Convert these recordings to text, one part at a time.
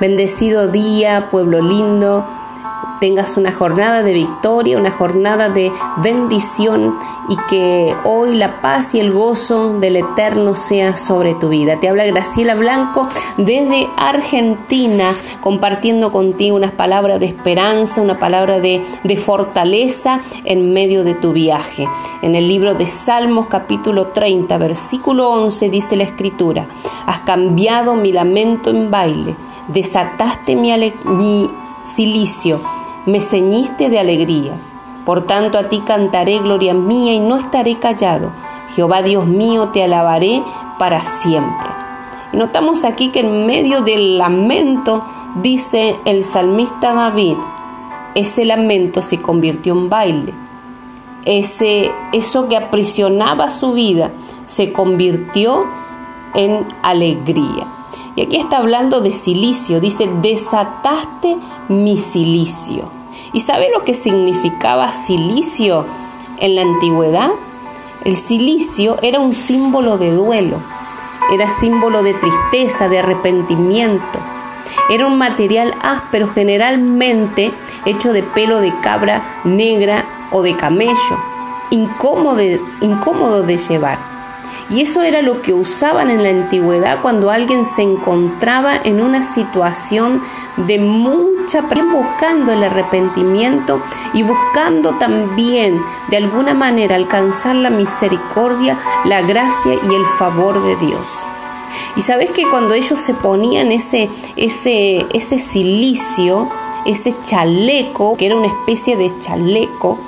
Bendecido día, pueblo lindo tengas una jornada de victoria, una jornada de bendición y que hoy la paz y el gozo del Eterno sea sobre tu vida. Te habla Graciela Blanco desde Argentina, compartiendo contigo unas palabras de esperanza, una palabra de, de fortaleza en medio de tu viaje. En el libro de Salmos capítulo 30, versículo 11 dice la escritura, has cambiado mi lamento en baile, desataste mi, mi silicio me ceñiste de alegría. Por tanto a ti cantaré gloria mía y no estaré callado. Jehová Dios mío, te alabaré para siempre. Y notamos aquí que en medio del lamento, dice el salmista David, ese lamento se convirtió en baile. Ese, eso que aprisionaba su vida se convirtió en alegría. Y aquí está hablando de silicio, dice, desataste mi silicio. ¿Y sabe lo que significaba silicio en la antigüedad? El silicio era un símbolo de duelo, era símbolo de tristeza, de arrepentimiento. Era un material áspero generalmente hecho de pelo de cabra negra o de camello, incómodo, incómodo de llevar. Y eso era lo que usaban en la antigüedad cuando alguien se encontraba en una situación de mucha presión, buscando el arrepentimiento y buscando también de alguna manera alcanzar la misericordia, la gracia y el favor de Dios. Y sabes que cuando ellos se ponían ese, ese, ese silicio, ese chaleco, que era una especie de chaleco,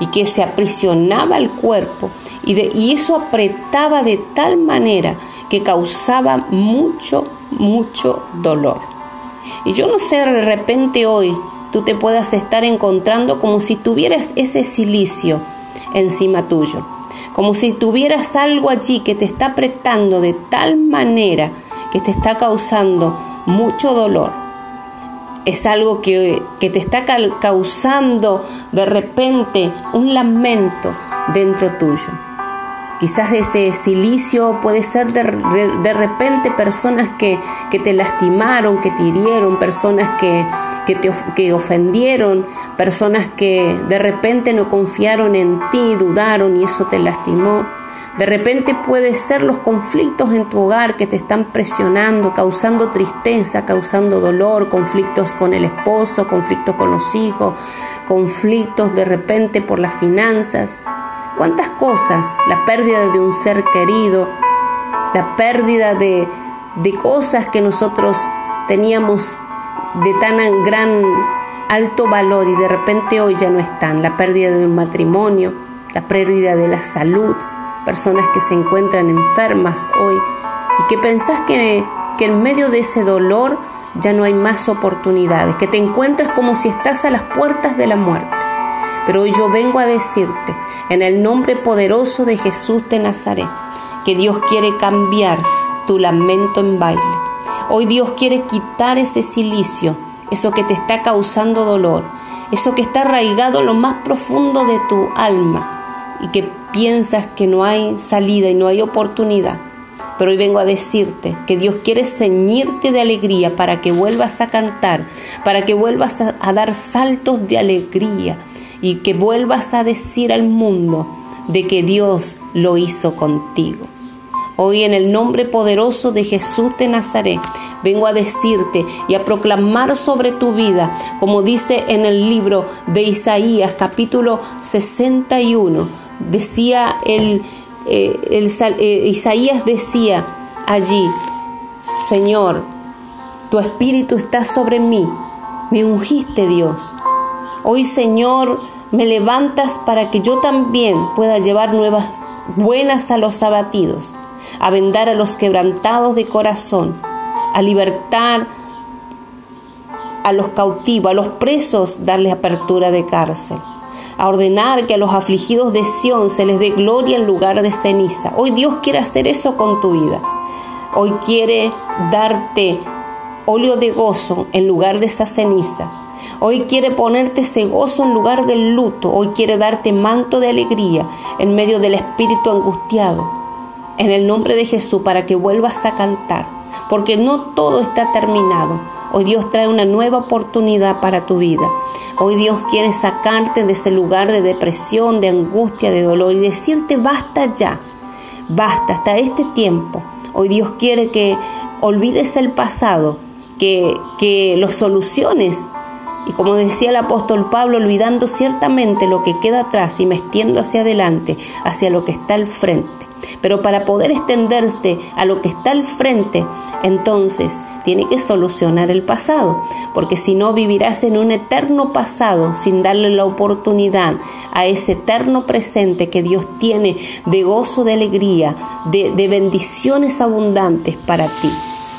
y que se aprisionaba al cuerpo y, eso apretaba de tal manera que causaba mucho, mucho dolor. Y yo no sé, de repente hoy tú te puedas estar encontrando como si tuvieras ese silicio encima tuyo, como si tuvieras algo allí que te está apretando de tal manera que te está causando mucho dolor es algo que, te está causando de repente un lamento dentro tuyo. Quizás ese silicio puede ser de, repente personas que, te lastimaron, que te hirieron, personas que, que te que ofendieron, personas que de repente no confiaron en ti, dudaron y eso te lastimó. De repente puede ser los conflictos en tu hogar que te están presionando, causando tristeza, causando dolor, conflictos con el esposo, conflictos con los hijos, conflictos de repente por las finanzas. ¿Cuántas cosas? La pérdida de un ser querido, la pérdida de, de cosas que nosotros teníamos de tan gran alto valor y de repente hoy ya no están. La pérdida de un matrimonio, la pérdida de la salud, personas que se encuentran enfermas hoy y que pensás que, que en medio de ese dolor ya no hay más oportunidades, que te encuentras como si estás a las puertas de la muerte. Pero hoy yo vengo a decirte, en el nombre poderoso de Jesús de Nazaret, que Dios quiere cambiar tu lamento en baile. Hoy Dios quiere quitar ese silicio, eso que te está causando dolor, eso que está arraigado en lo más profundo de tu alma y que piensas que no hay salida y no hay oportunidad. Pero hoy vengo a decirte que Dios quiere ceñirte de alegría para que vuelvas a cantar, para que vuelvas a, a dar saltos de alegría y que vuelvas a decir al mundo de que Dios lo hizo contigo. Hoy en el nombre poderoso de Jesús de Nazaret vengo a decirte y a proclamar sobre tu vida, como dice en el libro de Isaías capítulo 61 decía el, eh, eh, Isaías decía allí, Señor, tu espíritu está sobre mí, me ungiste Dios. Hoy Señor, me levantas para que yo también pueda llevar nuevas buenas a los abatidos, a vendar a los quebrantados de corazón, a libertar a los cautivos, a los presos, darles apertura de cárcel a ordenar que a los afligidos de Sión se les dé gloria en lugar de ceniza. Hoy Dios quiere hacer eso con tu vida. Hoy quiere darte óleo de gozo en lugar de esa ceniza. Hoy quiere ponerte ese gozo en lugar del luto. Hoy quiere darte manto de alegría en medio del espíritu angustiado. En el nombre de Jesús para que vuelvas a cantar. Porque no todo está terminado. Hoy Dios trae una nueva oportunidad para tu vida. Hoy Dios quiere sacarte de ese lugar de depresión, de angustia, de dolor y decirte basta ya, basta hasta este tiempo. Hoy Dios quiere que olvides el pasado, que, que lo soluciones. Y como decía el apóstol Pablo, olvidando ciertamente lo que queda atrás y metiendo hacia adelante, hacia lo que está al frente. Pero para poder extenderte a lo que está al frente, entonces tiene que solucionar el pasado, porque si no vivirás en un eterno pasado sin darle la oportunidad a ese eterno presente que Dios tiene de gozo, de alegría, de bendiciones abundantes para ti.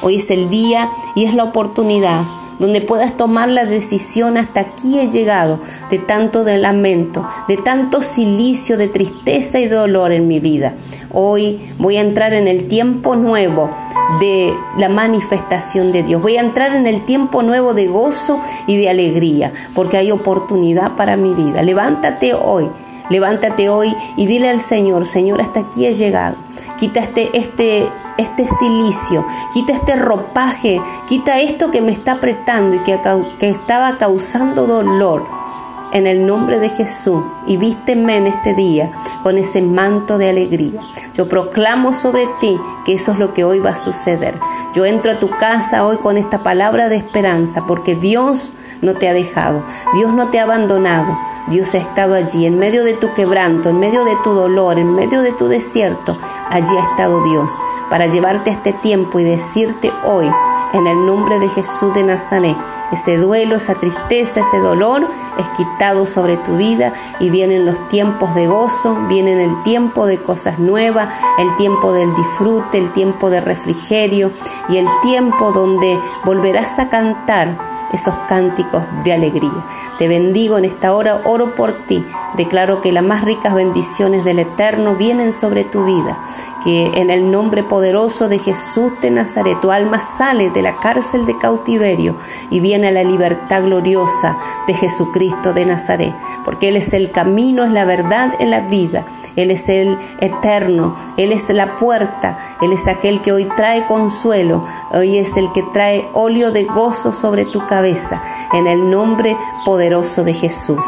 Hoy es el día y es la oportunidad donde puedas tomar la decisión hasta aquí he llegado, de tanto de lamento, de tanto silicio, de tristeza y dolor en mi vida. Hoy voy a entrar en el tiempo nuevo de la manifestación de Dios. Voy a entrar en el tiempo nuevo de gozo y de alegría, porque hay oportunidad para mi vida. Levántate hoy. Levántate hoy y dile al Señor, Señor, hasta aquí he llegado. Quita este, este, este silicio, quita este ropaje, quita esto que me está apretando y que, que estaba causando dolor en el nombre de Jesús y vísteme en este día con ese manto de alegría. Yo proclamo sobre ti que eso es lo que hoy va a suceder. Yo entro a tu casa hoy con esta palabra de esperanza porque Dios no te ha dejado, Dios no te ha abandonado. Dios ha estado allí, en medio de tu quebranto, en medio de tu dolor, en medio de tu desierto. Allí ha estado Dios para llevarte a este tiempo y decirte hoy, en el nombre de Jesús de Nazaret. Ese duelo, esa tristeza, ese dolor es quitado sobre tu vida y vienen los tiempos de gozo, vienen el tiempo de cosas nuevas, el tiempo del disfrute, el tiempo de refrigerio y el tiempo donde volverás a cantar esos cánticos de alegría. Te bendigo en esta hora, oro por ti. Declaro que las más ricas bendiciones del Eterno vienen sobre tu vida. Que en el nombre poderoso de Jesús de Nazaret tu alma sale de la cárcel de cautiverio y viene a la libertad gloriosa de Jesucristo de Nazaret. Porque Él es el camino, es la verdad, en la vida. Él es el eterno, Él es la puerta, Él es aquel que hoy trae consuelo, hoy es el que trae óleo de gozo sobre tu cabeza, en el nombre poderoso de Jesús.